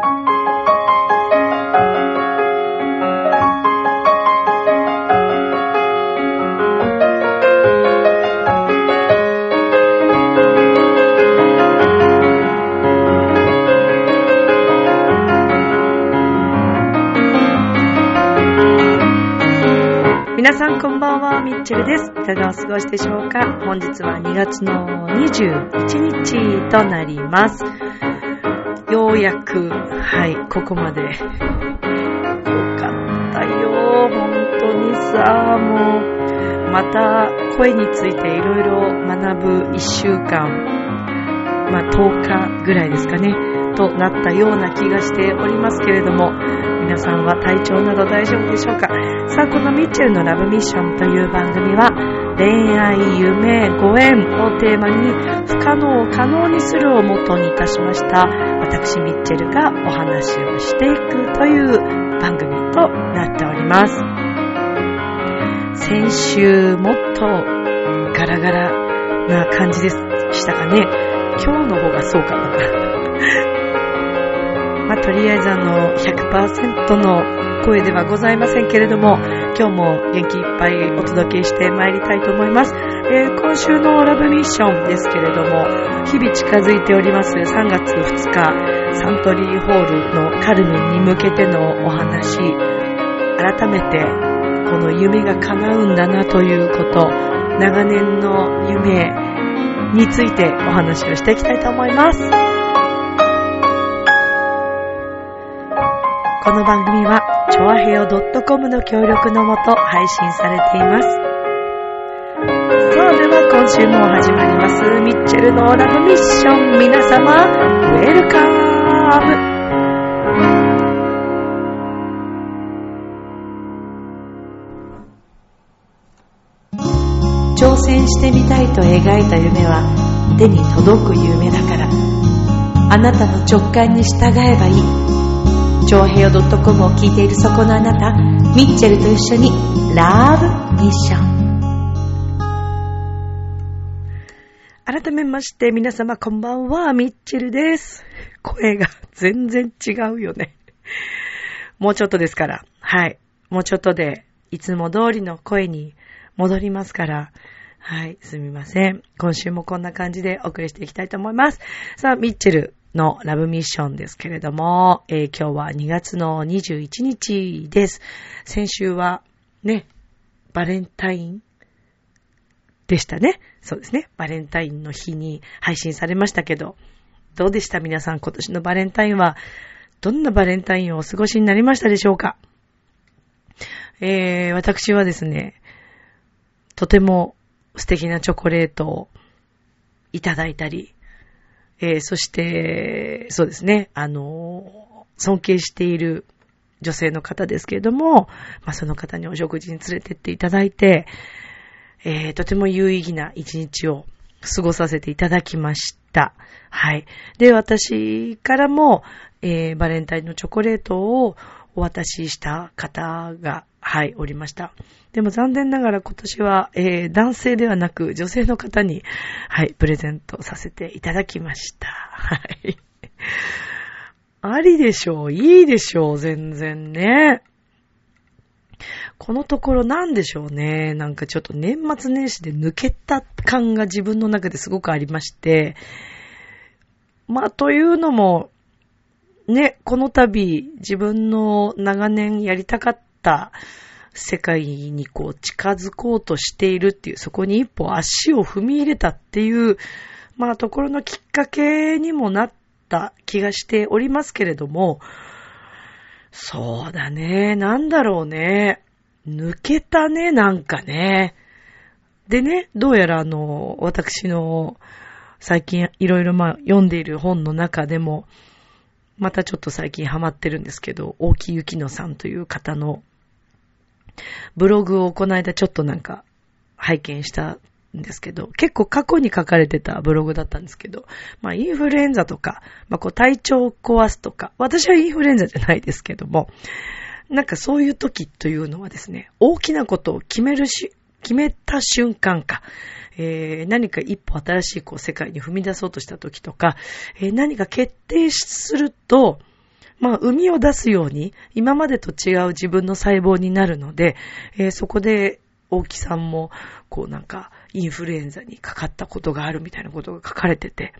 皆さんこんばんは、ミッチェルです。いかがお過ごしでしょうか？本日は2月の21日となります。ようやく、はい、ここまで。よかったよ、本当にさ、もう、また声についていろいろ学ぶ1週間、まあ10日ぐらいですかね、となったような気がしておりますけれども、皆さんは体調など大丈夫でしょうか？さあ、このミッチェルのラブミッションという番組は、恋愛、夢、ご縁をテーマに、可能を可能にするをもとにいたしました、私ミッチェルがお話をしていくという番組となっております。先週もっとガラガラな感じでしたかね。今日の方がそうかな。まあ、とりあえずあの、100%の声ではございませんけれども、今日も元気いっぱいお届けしてまいりたいと思います。えー、今週のラブミッションですけれども、日々近づいております3月2日、サントリーホールのカルメンに向けてのお話、改めてこの夢が叶うんだなということ、長年の夢についてお話をしていきたいと思います。この番組は、ちょわへよ .com の協力のもと配信されています。今週も始まります。ミッチェルのラブミッション。皆様、ウェルカム挑戦してみたいと描いた夢は手に届く夢だからあなたの直感に従えばいい長平洋 .com を聞いているそこのあなたミッチェルと一緒にラブミッション改めまして皆様こんばんは。ミッチェルです。声が全然違うよね。もうちょっとですから。はい。もうちょっとでいつも通りの声に戻りますから、はい、すみません。今週もこんな感じでお送りしていきたいと思います。さあ、ミッチェルのラブミッションですけれども、えー今日は2月の21日です。先週はね、バレンタインでしたね。そうですね。バレンタインの日に配信されましたけど、どうでした？皆さん今年のバレンタインは、どんなバレンタインをお過ごしになりましたでしょうか？えー、私はですね、とても素敵なチョコレートをいただいたり、えー、そして、そうですね、あのー尊敬している女性の方ですけれども、まあ、その方にお食事に連れてっていただいて、えー、とても有意義な一日を過ごさせていただきました。はい。で、私からも、えー、バレンタインのチョコレートをお渡しした方が、はい、おりました。でも残念ながら今年は、えー、男性ではなく女性の方に、はい、プレゼントさせていただきました。はい。ありでしょう、いいでしょう、全然ね。このところなんでしょうね。なんかちょっと年末年始で抜けた感が自分の中ですごくありまして。まあ、というのも、ね、この度自分の長年やりたかった世界にこう近づこうとしているっていう、そこに一歩足を踏み入れたっていう、まあところのきっかけにもなった気がしておりますけれども、そうだね、なんだろうね。抜けたね、なんかね。でね、どうやらあの、私の最近いろいろまあ読んでいる本の中でも、またちょっと最近ハマってるんですけど、大木ゆきのさんという方のブログをこの間ちょっとなんか拝見したんですけど、結構過去に書かれてたブログだったんですけど、まあインフルエンザとか、まあこう体調を壊すとか、私はインフルエンザじゃないですけども、なんかそういう時というのはですね、大きなことを決めるし、決めた瞬間か、えー何か一歩新しいこう世界に踏み出そうとした時とか、えー何か決定すると、まあ、海を出すように、今までと違う自分の細胞になるので、えー、そこで、大木さんも、こうなんか、インフルエンザにかかったことがあるみたいなことが書かれてて、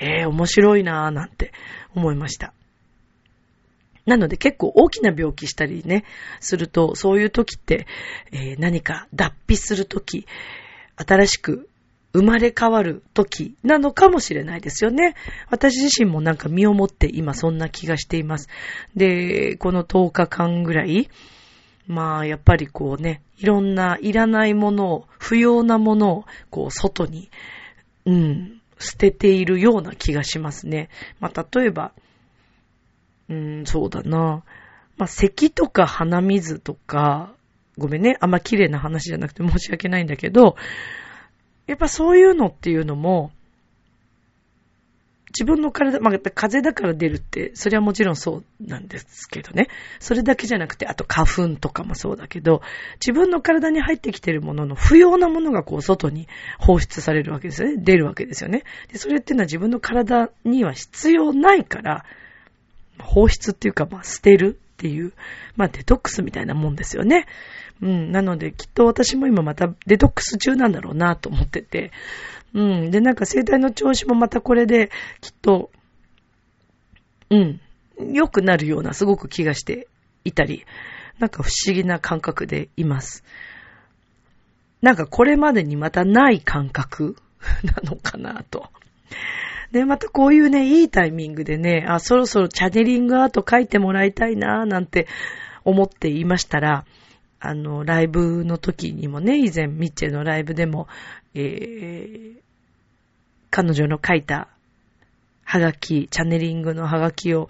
えー、面白いなぁなんて思いました。なので結構大きな病気したりね、すると、そういう時って、えー、何か脱皮する時、新しく生まれ変わる時なのかもしれないですよね。私自身もなんか身をもって今そんな気がしています。で、この10日間ぐらい、まあやっぱりこうね、いろんないらないものを、不要なものをこう外に、うん、捨てているような気がしますね。まあ例えば、うん、そうだな。まあ咳とか鼻水とか、ごめんね、あんま綺麗な話じゃなくて申し訳ないんだけど、やっぱそういうのっていうのも、自分の体、まあ、風邪だから出るって、それはもちろんそうなんですけどね。それだけじゃなくて、あと花粉とかもそうだけど、自分の体に入ってきてるものの不要なものがこう外に放出されるわけですよね。出るわけですよね。で、それっていうのは自分の体には必要ないから、放出っていうか、まあ、捨てるっていう、まあ、デトックスみたいなもんですよね。うん。なので、きっと私も今またデトックス中なんだろうなと思ってて。うん。で、なんか生体の調子もまたこれで、きっと、うん。良くなるようなすごく気がしていたり、なんか不思議な感覚でいます。なんかこれまでにまたない感覚なのかなと。で、またこういうね、いいタイミングでね、あ、そろそろチャネリングアート書いてもらいたいなぁ、なんて思っていましたら、あの、ライブの時にもね、以前、ミッチェのライブでも、えー、彼女の書いたハガキ、チャネリングのハガキを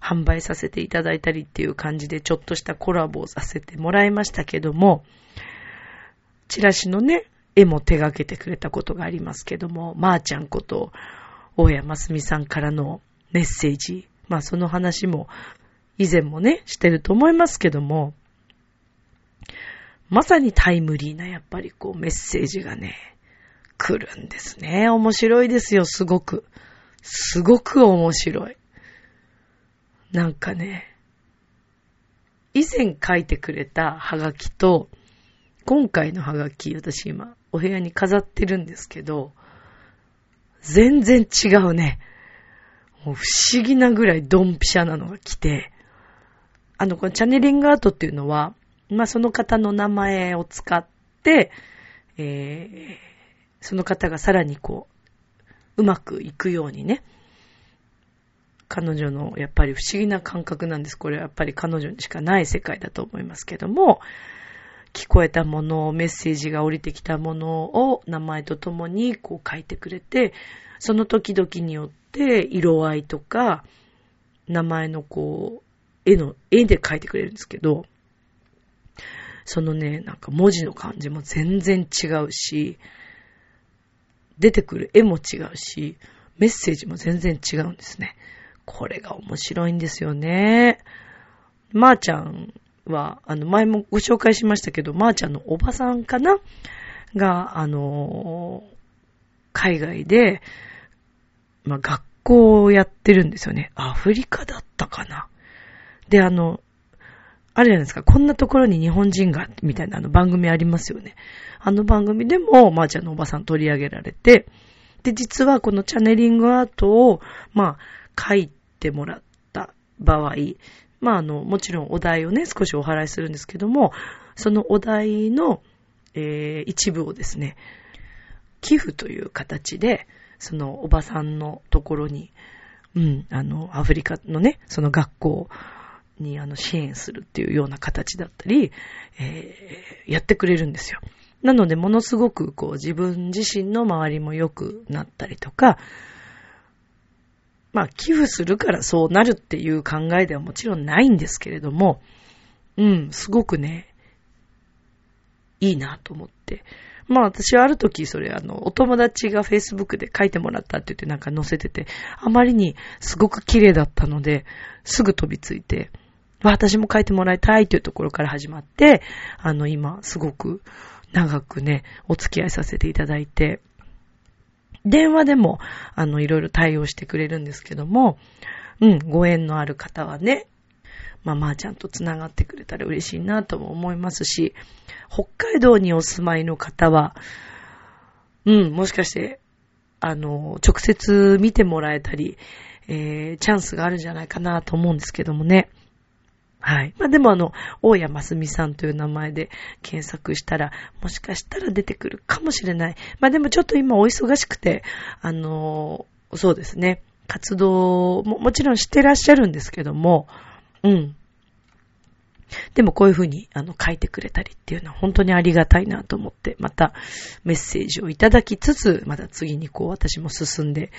販売させていただいたりっていう感じで、ちょっとしたコラボをさせてもらいましたけども、チラシのね、絵も手掛けてくれたことがありますけども、まー、あ、ちゃんこと、大谷ますみさんからのメッセージ、まあその話も以前もね、してると思いますけども、まさにタイムリーな、やっぱりこうメッセージがね、来るんですね。面白いですよ、すごく。すごく面白い。なんかね、以前書いてくれたハガキと、今回のハガキ、私今、お部屋に飾ってるんですけど、全然違うね。もう不思議なぐらいドンピシャなのが来て、あの、このチャネリングアートっていうのは、まあ、その方の名前を使って、えー、その方がさらにこう、うまくいくようにね、彼女のやっぱり不思議な感覚なんです。これはやっぱり彼女にしかない世界だと思いますけども、聞こえたもの、メッセージが降りてきたものを名前とともにこう書いてくれて、その時々によって色合いとか、名前のこう、絵の、絵で書いてくれるんですけど、そのね、なんか文字の感じも全然違うし、出てくる絵も違うし、メッセージも全然違うんですね。これが面白いんですよね。まー、あ、ちゃんは、あの、前もご紹介しましたけど、まー、あ、ちゃんのおばさんかな？が、あのー、海外で、まあ、学校をやってるんですよね。アフリカだったかな？で、あの、あるじゃないですか。こんなところに日本人が、みたいなあの番組ありますよね。あの番組でも、まー、あ、ちゃんのおばさん取り上げられて、で、実はこのチャネリングアートを、まあ、書いてもらった場合、まあ、あの、もちろんお題をね、少しお払いするんですけども、そのお題の、えー、一部をですね、寄付という形で、そのおばさんのところに、うん、あの、アフリカのね、その学校にあの支援するっていうような形だったり、えー、やってくれるんですよ。なので、ものすごくこう自分自身の周りも良くなったりとか、まあ、寄付するからそうなるっていう考えではもちろんないんですけれども、うん、すごくね、いいなと思って。まあ私はある時それあの、お友達が Facebook で書いてもらったって言ってなんか載せてて、あまりにすごく綺麗だったので、すぐ飛びついて、私も書いてもらいたいというところから始まって、あの、今、すごく長くね、お付き合いさせていただいて、電話でも、あの、いろいろ対応してくれるんですけども、うん、ご縁のある方はね、まあまあちゃんと繋がってくれたら嬉しいなとも思いますし、北海道にお住まいの方は、うん、もしかして、あの、直接見てもらえたり、えー、チャンスがあるんじゃないかなと思うんですけどもね。はい。まあでもあの、大谷ますみさんという名前で検索したら、もしかしたら出てくるかもしれない。まあでもちょっと今お忙しくて、あのー、そうですね。活動ももちろんしてらっしゃるんですけども、うん。でもこういうふうにあの書いてくれたりっていうのは本当にありがたいなと思って、またメッセージをいただきつつ、また次にこう私も進んで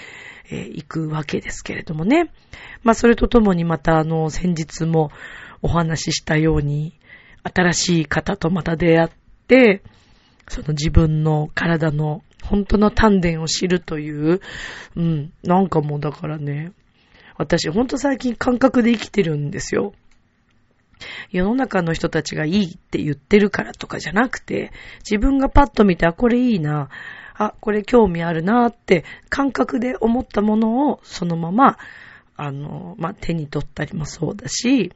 い、えー、くわけですけれどもね。まあそれとともにまたあの先日もお話ししたように、新しい方とまた出会って、その自分の体の本当の丹田を知るという、うん、なんかもうだからね、私ほんと最近感覚で生きてるんですよ。世の中の人たちがいいって言ってるからとかじゃなくて、自分がパッと見て、あ、これいいな、あ、これ興味あるなって感覚で思ったものをそのまま、あの、まあ、手に取ったりもそうだし、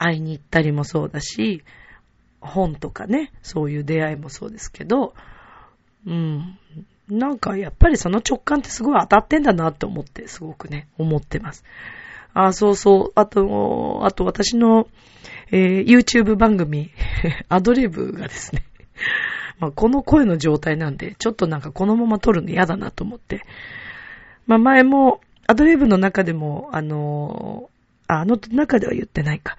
会いに行ったりもそうだし、本とかね、そういう出会いもそうですけど、うん。なんかやっぱりその直感ってすごい当たってんだなって思って、すごくね、思ってます。あ、そうそう。あと、あと私の、えー、YouTube 番組、アドリブがですね、まあ、この声の状態なんで、ちょっとなんかこのまま撮るの嫌だなと思って。まあ、前も、アドリブの中でも、あのー、あ、あの中では言ってないか。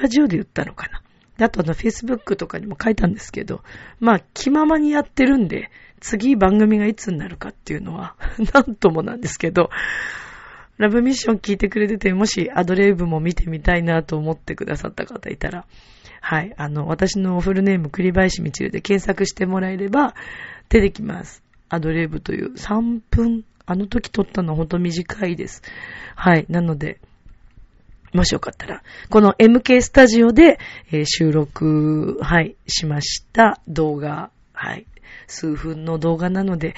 ラジオで言ったのかな。あとあの、Facebook とかにも書いたんですけど、まあ、気ままにやってるんで、次番組がいつになるかっていうのは、なんともなんですけど、ラブミッション聞いてくれてて、もしアドレイブも見てみたいなと思ってくださった方いたら、はい、あの、私のフルネーム栗林みちるで検索してもらえれば出てきます。アドレイブという3分、あの時撮ったのほんと短いです。はい、なので、もしよかったら、この MK スタジオで、えー、収録、はい、しました動画、はい、数分の動画なので、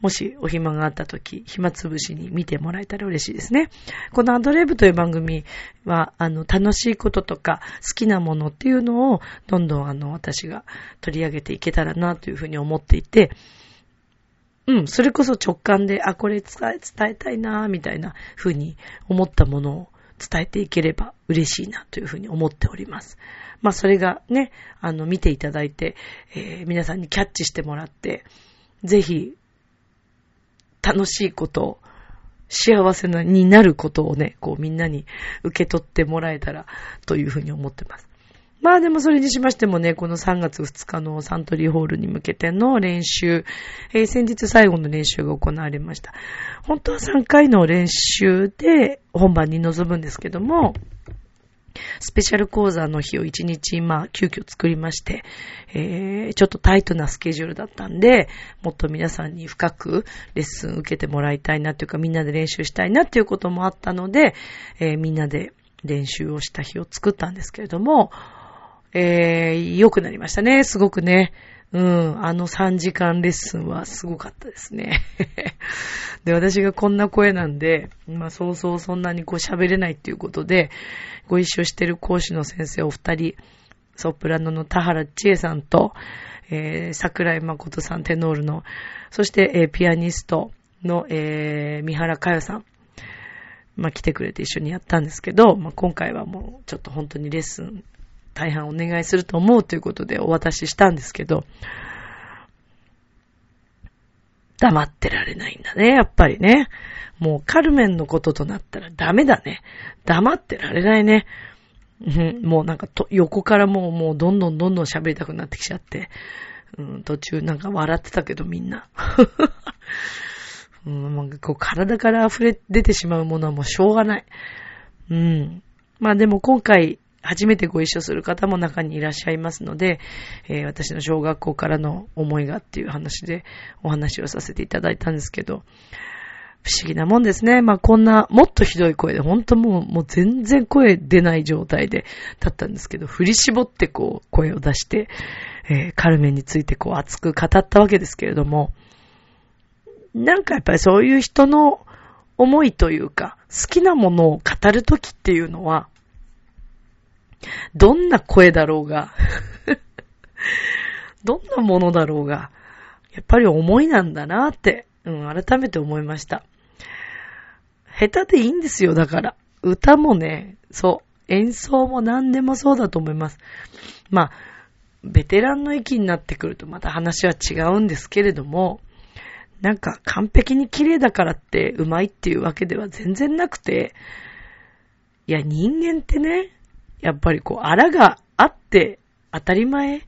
もしお暇があった時、暇つぶしに見てもらえたら嬉しいですね。このアドレブという番組は、あの、楽しいこととか好きなものっていうのを、どんどんあの、私が取り上げていけたらなというふうに思っていて、うん、それこそ直感で、あ、これ伝え、伝えたいな、みたいなふうに思ったものを伝えていければ嬉しいなというふうに思っております。まあそれがね、あの見ていただいて、えー、皆さんにキャッチしてもらって、ぜひ楽しいこと、幸せになることをね、こうみんなに受け取ってもらえたらというふうに思ってます。まあでもそれにしましてもね、この3月2日のサントリーホールに向けての練習、えー、先日最後の練習が行われました。本当は3回の練習で本番に臨むんですけども、スペシャル講座の日を1日、まあ、急遽作りまして、えー、ちょっとタイトなスケジュールだったんで、もっと皆さんに深くレッスン受けてもらいたいなというか、みんなで練習したいなっていうこともあったので、えー、みんなで練習をした日を作ったんですけれども、えー、良くなりましたね、すごくね。うん、あの3時間レッスンはすごかったですね。で、私がこんな声なんで、まあそうそうそんなにこう喋れないっていうことで、ご一緒してる講師の先生お二人、ソプラノの田原千恵さんと、えー、桜井誠さんテノールの、そして、えー、ピアニストの、えー、三原佳代さん、まあ来てくれて一緒にやったんですけど、まあ今回はもうちょっと本当にレッスン大半お願いすると思うということでお渡ししたんですけど、黙ってられないんだね、やっぱりね。もうカルメンのこととなったらダメだね。黙ってられないね。うんもうなんかと横からもうもうどんどんどんどん喋りたくなってきちゃって、うん、途中なんか笑ってたけどみんな。うん、なんかこう体から溢れ出てしまうものはもうしょうがない。うん。まあでも今回初めてご一緒する方も中にいらっしゃいますので、えー、私の小学校からの思いがっていう話でお話をさせていただいたんですけど、不思議なもんですね。まあこんなもっとひどい声で、本当もうもう全然声出ない状態でだったんですけど、振り絞ってこう声を出して、えー、カルメンについてこう熱く語ったわけですけれども、なんかやっぱりそういう人の思いというか、好きなものを語るときっていうのは、どんな声だろうが どんなものだろうが、やっぱり思いなんだなって、うん、改めて思いました。下手でいいんですよ、だから。歌もね、そう、演奏も何でもそうだと思います。まあ、ベテランの域になってくるとまた話は違うんですけれども、なんか完璧に綺麗だからってうまいっていうわけでは全然なくて、いや人間ってね、やっぱりこう、あらがあって当たり前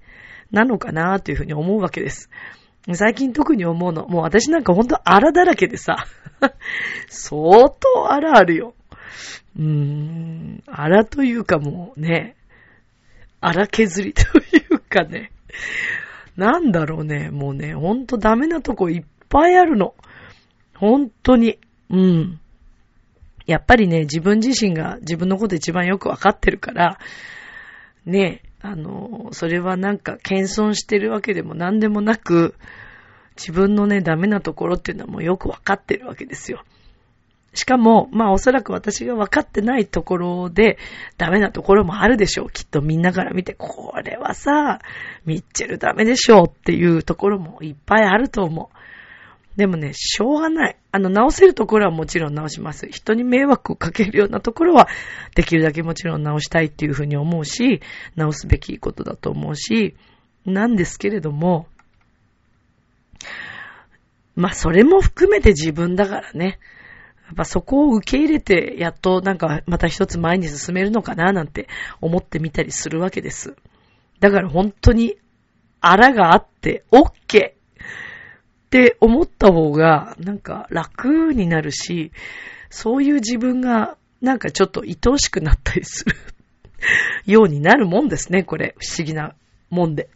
なのかなというふうに思うわけです。最近特に思うの、もう私なんかほんとあらだらけでさ、相当あらあるよ。うーん、あらというかもうね、あら削りというかね、なんだろうね、もうね、ほんとダメなとこいっぱいあるの。本当に。うん。やっぱりね、自分自身が自分のこと一番よくわかってるから、ね、あの、それはなんか謙遜してるわけでも何でもなく、自分のね、ダメなところっていうのはもうよくわかってるわけですよ。しかも、まあおそらく私が分かってないところでダメなところもあるでしょう。きっとみんなから見て、これはさ、ミッチェルダメでしょうっていうところもいっぱいあると思う。でもね、しょうがない。あの、直せるところはもちろん直します。人に迷惑をかけるようなところは、できるだけもちろん直したいっていうふうに思うし、直すべきことだと思うし、なんですけれども、まあ、それも含めて自分だからね。やっぱそこを受け入れて、やっとなんかまた一つ前に進めるのかななんて思ってみたりするわけです。だから本当に、あらがあって、OK! って思った方が、なんか楽になるし、そういう自分が、なんかちょっと愛おしくなったりする ようになるもんですね、これ。不思議なもんで。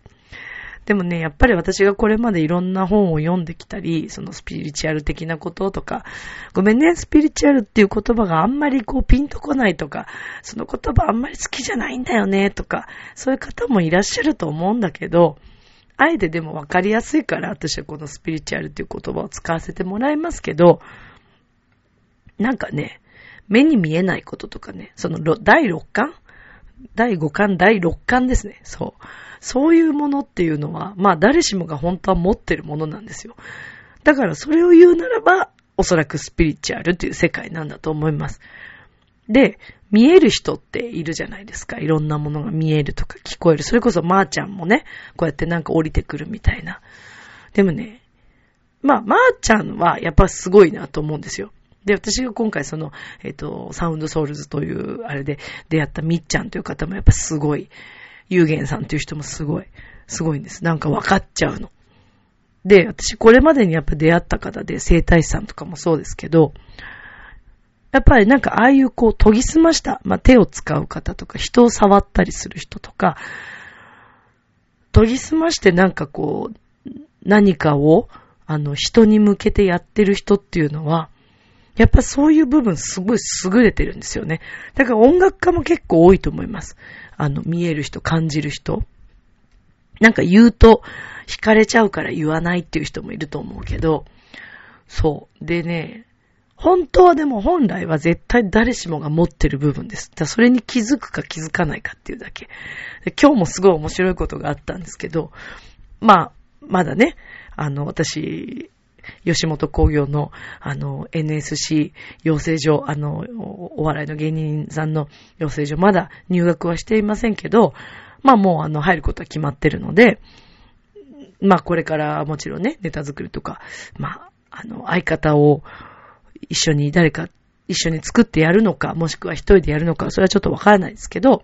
でもね、やっぱり私がこれまでいろんな本を読んできたり、そのスピリチュアル的なこととか、ごめんね、スピリチュアルっていう言葉があんまりこうピンとこないとか、その言葉あんまり好きじゃないんだよねとか、そういう方もいらっしゃると思うんだけど、あえてでも分かりやすいから、私はこのスピリチュアルっていう言葉を使わせてもらいますけど、なんかね、目に見えないこととかね、その第6巻第5巻、第6巻ですね。そう。そういうものっていうのは、まあ誰しもが本当は持ってるものなんですよ。だからそれを言うならば、おそらくスピリチュアルっていう世界なんだと思います。で、見える人っているじゃないですか。いろんなものが見えるとか聞こえる。それこそまーちゃんもね、こうやってなんか降りてくるみたいな。でもね、まあ、まーちゃんはやっぱすごいなと思うんですよ。で、私が今回その、えっ、ー、と、サウンドソウルズという、あれで出会ったみっちゃんという方もやっぱすごい。ゆうげんさんという人もすごい。すごいんです。なんか分かっちゃうの。で、私これまでにやっぱ出会った方で、生体師さんとかもそうですけど、やっぱりなんかああいうこう研ぎ澄ました、まあ、手を使う方とか人を触ったりする人とか、研ぎ澄ましてなんかこう何かをあの人に向けてやってる人っていうのは、やっぱそういう部分すごい優れてるんですよね。だから音楽家も結構多いと思います。あの、見える人、感じる人。なんか言うと惹かれちゃうから言わないっていう人もいると思うけど、そう。でね、本当はでも本来は絶対誰しもが持ってる部分です。だそれに気づくか気づかないかっていうだけ今日もすごい面白いことがあったんですけど、まあ、まだね、あの、私、吉本工業の、あの、NSC 養成所、あの、お笑いの芸人さんの養成所、まだ入学はしていませんけど、まあもう、あの、入ることは決まってるので、まあこれからもちろんね、ネタ作りとか、まあ、あの、相方を、一緒に誰か一緒に作ってやるのか、もしくは一人でやるのか、それはちょっとわからないですけど、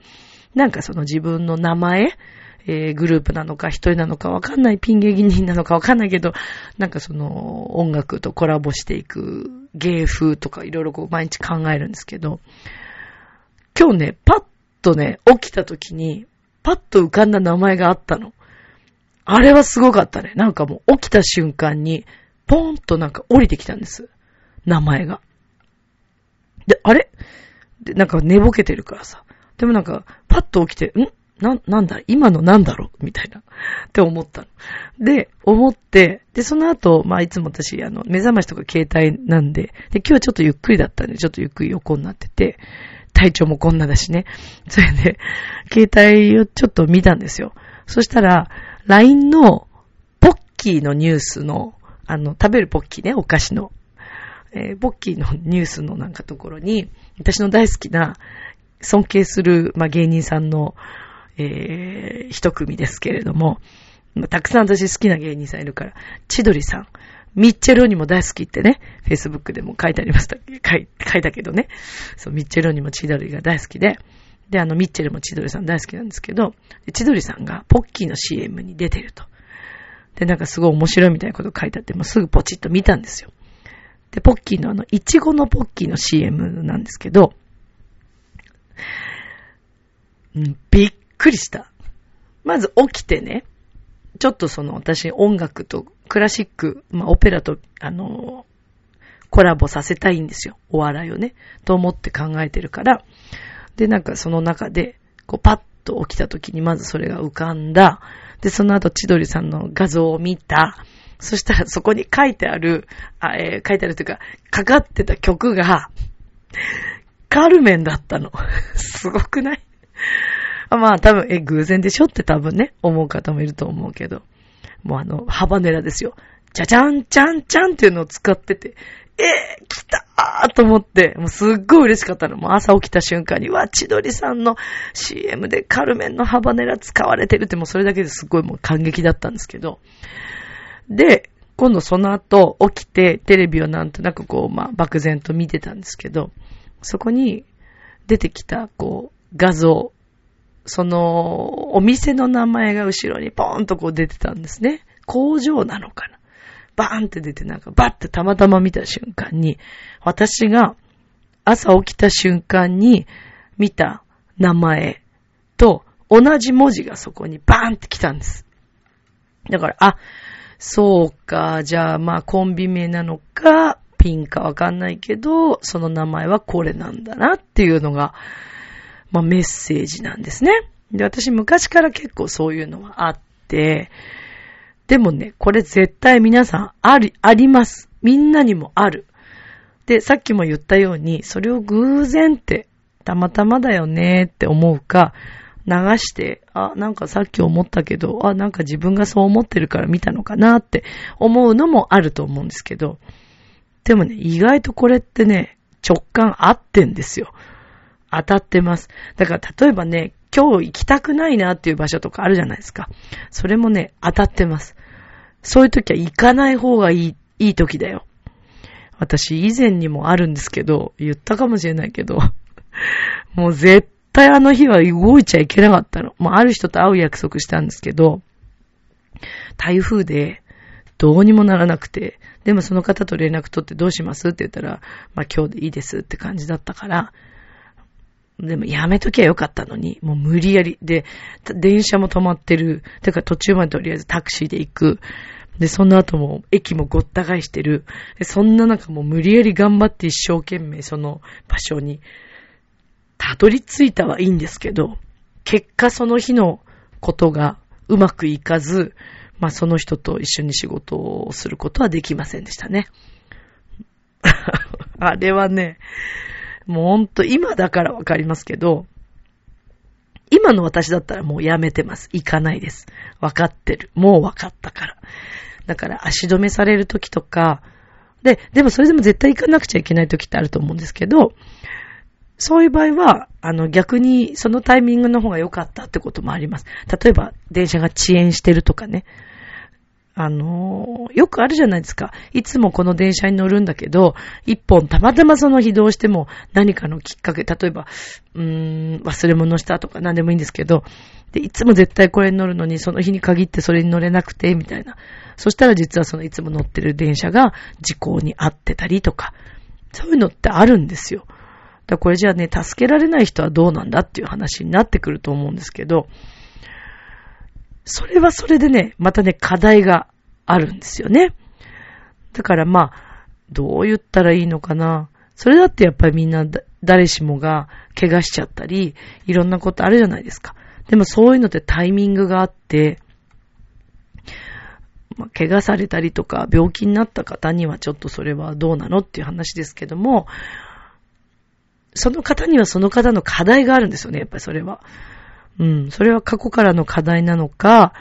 なんかその自分の名前、えー、グループなのか一人なのかわかんない、ピン芸人なのかわかんないけど、なんかその音楽とコラボしていく芸風とかいろいろこう毎日考えるんですけど、今日ね、パッとね、起きた時に、パッと浮かんだ名前があったの。あれはすごかったね。なんかもう起きた瞬間に、ポーンとなんか降りてきたんです。名前が。で、あれ？で、なんか寝ぼけてるからさ。でもなんか、パッと起きて、ん？な、なんだ、今のなんだろう？みたいな。って思ったの。で、思って、で、その後、まあ、いつも私、あの、目覚ましとか携帯なんで、で、今日はちょっとゆっくりだったんで、ちょっとゆっくり横になってて、体調もこんなだしね。それで、携帯をちょっと見たんですよ。そしたら、LINE のポッキーのニュースの、あの、食べるポッキーね、お菓子の。えー、ポッキーのニュースのなんかところに、私の大好きな、尊敬する、まあ、芸人さんの、えー、一組ですけれども、またくさん私好きな芸人さんいるから、千鳥さん、ミッチェロにも大好きってね、Facebook でも書いてありました、書い書いたけどね、そう、ミッチェロにも千鳥が大好きで、で、あの、ミッチェルも千鳥さん大好きなんですけど、千鳥さんがポッキーの CM に出てると。で、なんかすごい面白いみたいなこと書いてあって、もうすぐポチッと見たんですよ。で、ポッキーのあの、いちごのポッキーの CM なんですけど、びっくりした。まず起きてね、ちょっとその私音楽とクラシック、まあオペラと、あの、コラボさせたいんですよ。お笑いをね。と思って考えてるから。で、なんかその中で、こうパッと起きた時にまずそれが浮かんだ。で、その後千鳥さんの画像を見た。そしたらそこに書いてある、あえー、書いてあるというか、かかってた曲が、カルメンだったの。すごくない？まあ多分、え、偶然でしょって多分ね、思う方もいると思うけど。もうあの、ハバネラですよ。じゃじゃん、ちゃんちゃんっていうのを使ってて、えー、来たーと思って、もうすっごい嬉しかったの。もう朝起きた瞬間に、わ、千鳥さんの CM でカルメンのハバネラ使われてるってもうそれだけですごいもう感激だったんですけど。で、今度その後起きてテレビをなんとなくこう、まあ漠然と見てたんですけど、そこに出てきたこう画像、そのお店の名前が後ろにポーンとこう出てたんですね。工場なのかなバーンって出てなんかバッてたまたま見た瞬間に、私が朝起きた瞬間に見た名前と同じ文字がそこにバーンって来たんです。だから、あ、そうか、じゃあまあコンビ名なのか、ピンかわかんないけど、その名前はこれなんだなっていうのが、まあメッセージなんですね。で、私昔から結構そういうのはあって、でもね、これ絶対皆さんあり、あります。みんなにもある。で、さっきも言ったように、それを偶然って、たまたまだよねって思うか、流して、あ、なんかさっき思ったけど、あ、なんか自分がそう思ってるから見たのかなって思うのもあると思うんですけど、でもね、意外とこれってね、直感合ってんですよ。当たってます。だから例えばね、今日行きたくないなっていう場所とかあるじゃないですか。それもね、当たってます。そういう時は行かない方がいい、いい時だよ。私以前にもあるんですけど、言ったかもしれないけど、もう絶対対あの日は動いちゃいけなかったの。もうある人と会う約束したんですけど、台風でどうにもならなくて、でもその方と連絡取ってどうしますって言ったら、まあ今日でいいですって感じだったから、でもやめときゃよかったのに、もう無理やり。で、電車も止まってる。てか途中までとりあえずタクシーで行く。で、その後も駅もごった返してる。で、そんな中もう無理やり頑張って一生懸命その場所にたどり着いたはいいんですけど、結果その日のことがうまくいかず、まあその人と一緒に仕事をすることはできませんでしたね。あれはね、もうほんと今だからわかりますけど、今の私だったらもうやめてます。行かないです。わかってる。もうわかったから。だから足止めされる時とか、で、でもそれでも絶対行かなくちゃいけない時ってあると思うんですけど、そういう場合は、あの逆にそのタイミングの方が良かったってこともあります。例えば電車が遅延してるとかね。あのよくあるじゃないですか。いつもこの電車に乗るんだけど、一本たまたまその移動しても何かのきっかけ、例えば、うーん、忘れ物したとか何でもいいんですけど、で、いつも絶対これに乗るのに、その日に限ってそれに乗れなくて、みたいな。そしたら実はそのいつも乗ってる電車が事故に遭ってたりとか、そういうのってあるんですよ。だこれじゃあね、助けられない人はどうなんだっていう話になってくると思うんですけど、それはそれでね、またね、課題があるんですよね。だからまあ、どう言ったらいいのかな。それだってやっぱりみんな誰しもが怪我しちゃったり、いろんなことあるじゃないですか。でもそういうのってタイミングがあって、まあ、怪我されたりとか病気になった方にはちょっとそれはどうなのっていう話ですけども、その方にはその方の課題があるんですよね、やっぱりそれは。うん、それは過去からの課題なのか、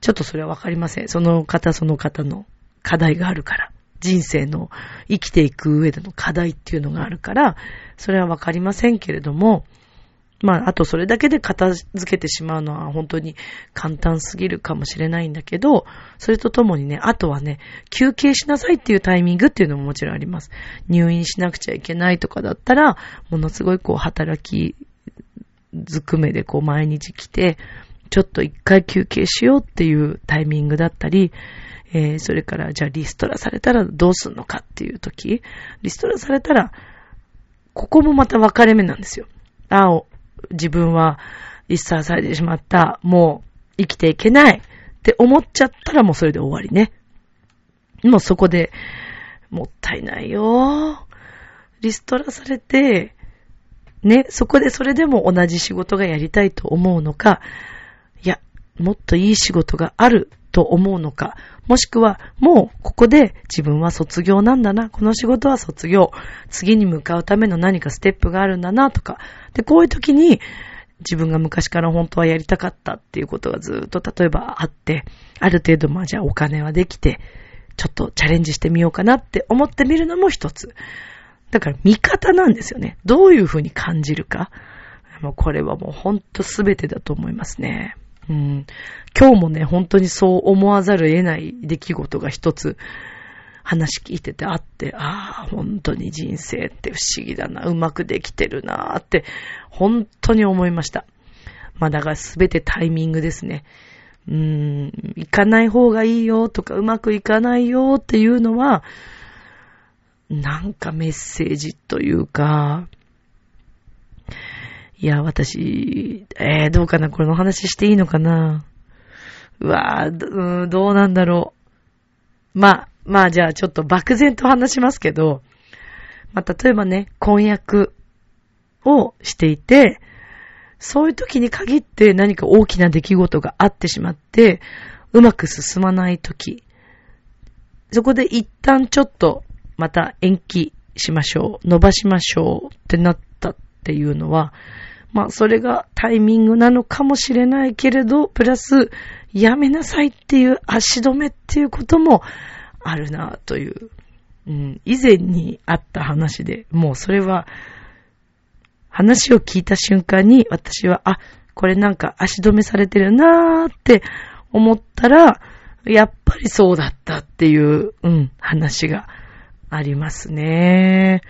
ちょっとそれはわかりません。その方その方の課題があるから。人生の生きていく上での課題っていうのがあるから、それはわかりませんけれども、まあ、あとそれだけで片付けてしまうのは本当に簡単すぎるかもしれないんだけど、それとともにね、あとはね、休憩しなさいっていうタイミングっていうのももちろんあります。入院しなくちゃいけないとかだったら、ものすごいこう働きずくめでこう毎日来て、ちょっと一回休憩しようっていうタイミングだったり、えー、それからじゃあリストラされたらどうすんのかっていう時、リストラされたら、ここもまた分かれ目なんですよ。あ、自分はリストラされてしまった。もう生きていけないって思っちゃったらもうそれで終わりね。もうそこで、もったいないよ。リストラされて、ね、そこでそれでも同じ仕事がやりたいと思うのか、いや、もっといい仕事があると思うのか、もしくは、もうここで自分は卒業なんだな、この仕事は卒業、次に向かうための何かステップがあるんだな、とか。で、こういう時に、自分が昔から本当はやりたかったっていうことがずっと例えばあって、ある程度まあじゃあお金はできて、ちょっとチャレンジしてみようかなって思ってみるのも一つ。だから見方なんですよね。どういうふうに感じるか。もうこれはもうほんと全てだと思いますね。うん。今日もね、本当にそう思わざるを得ない出来事が一つ話聞いててあって、ああ、本当に人生って不思議だな、うまくできてるなって、本当に思いました。まあだからすべてタイミングですね。うーん、行かない方がいいよとか、うまくいかないよっていうのは、なんかメッセージというか、いや、私、えー、どうかなこれの話していいのかなうわぁ、どうなんだろう。まあ、まあじゃあちょっと漠然と話しますけど、まあ例えばね、婚約をしていて、そういう時に限って何か大きな出来事があってしまって、うまく進まない時、そこで一旦ちょっとまた延期しましょう、伸ばしましょうってなったっていうのは、まあそれがタイミングなのかもしれないけれど、プラスやめなさいっていう足止めっていうこともあるなという、うん、以前にあった話で、もうそれは話を聞いた瞬間に私は、あ、これなんか足止めされてるなーって思ったら、やっぱりそうだったっていう、うん、話がありますね。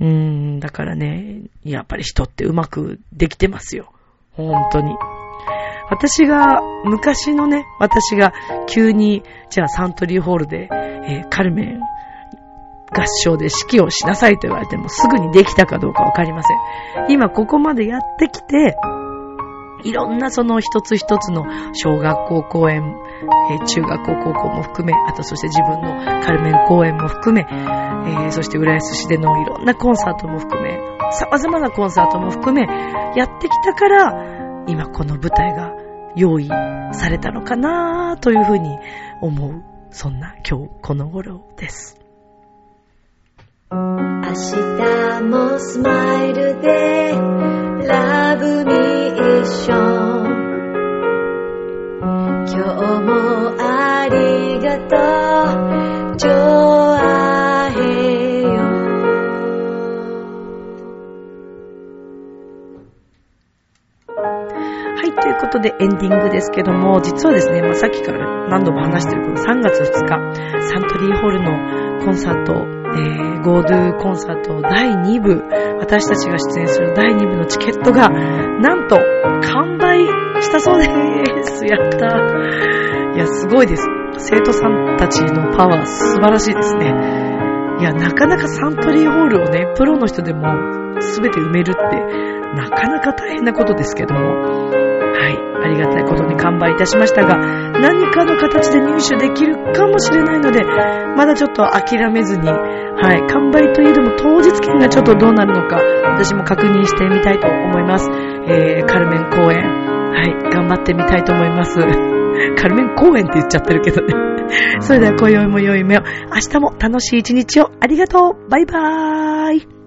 うん、だからね、やっぱり人ってうまくできてますよ。本当に。私が、昔のね、私が急に、じゃあサントリーホールで、えー、カルメン合唱で指揮をしなさいと言われてもすぐにできたかどうかわかりません。今ここまでやってきて、いろんなその一つ一つの小学校公演、えー、中学校高校も含め、あとそして自分のカルメン公演も含め、えー、そして浦安市でのいろんなコンサートも含め、様々なコンサートも含め、やってきたから、今この舞台が用意されたのかなというふうに思う、そんな今日この頃です。明日もスマイルでラブミッション今日もありがとうということでエンディングですけども実はですね、まあ、さっきから何度も話してるこの3月2日サントリーホールのコンサートえー、ゴードゥコンサート第2部、私たちが出演する第2部のチケットが、なんと、完売したそうです。やったーいや、すごいです。生徒さんたちのパワー素晴らしいですね。いや、なかなかサントリーホールをね、プロの人でも全て埋めるって、なかなか大変なことですけども、はい、ありがたいことに完売いたしましたが、何かの形で入手できるかもしれないので、まだちょっと諦めずに、はい、完売といえども当日券がちょっとどうなるのか、私も確認してみたいと思います。えー、カルメン公演。はい、頑張ってみたいと思います。カルメン公園って言っちゃってるけどね。それでは今宵も良い目を、明日も楽しい一日をありがとうバイバーイ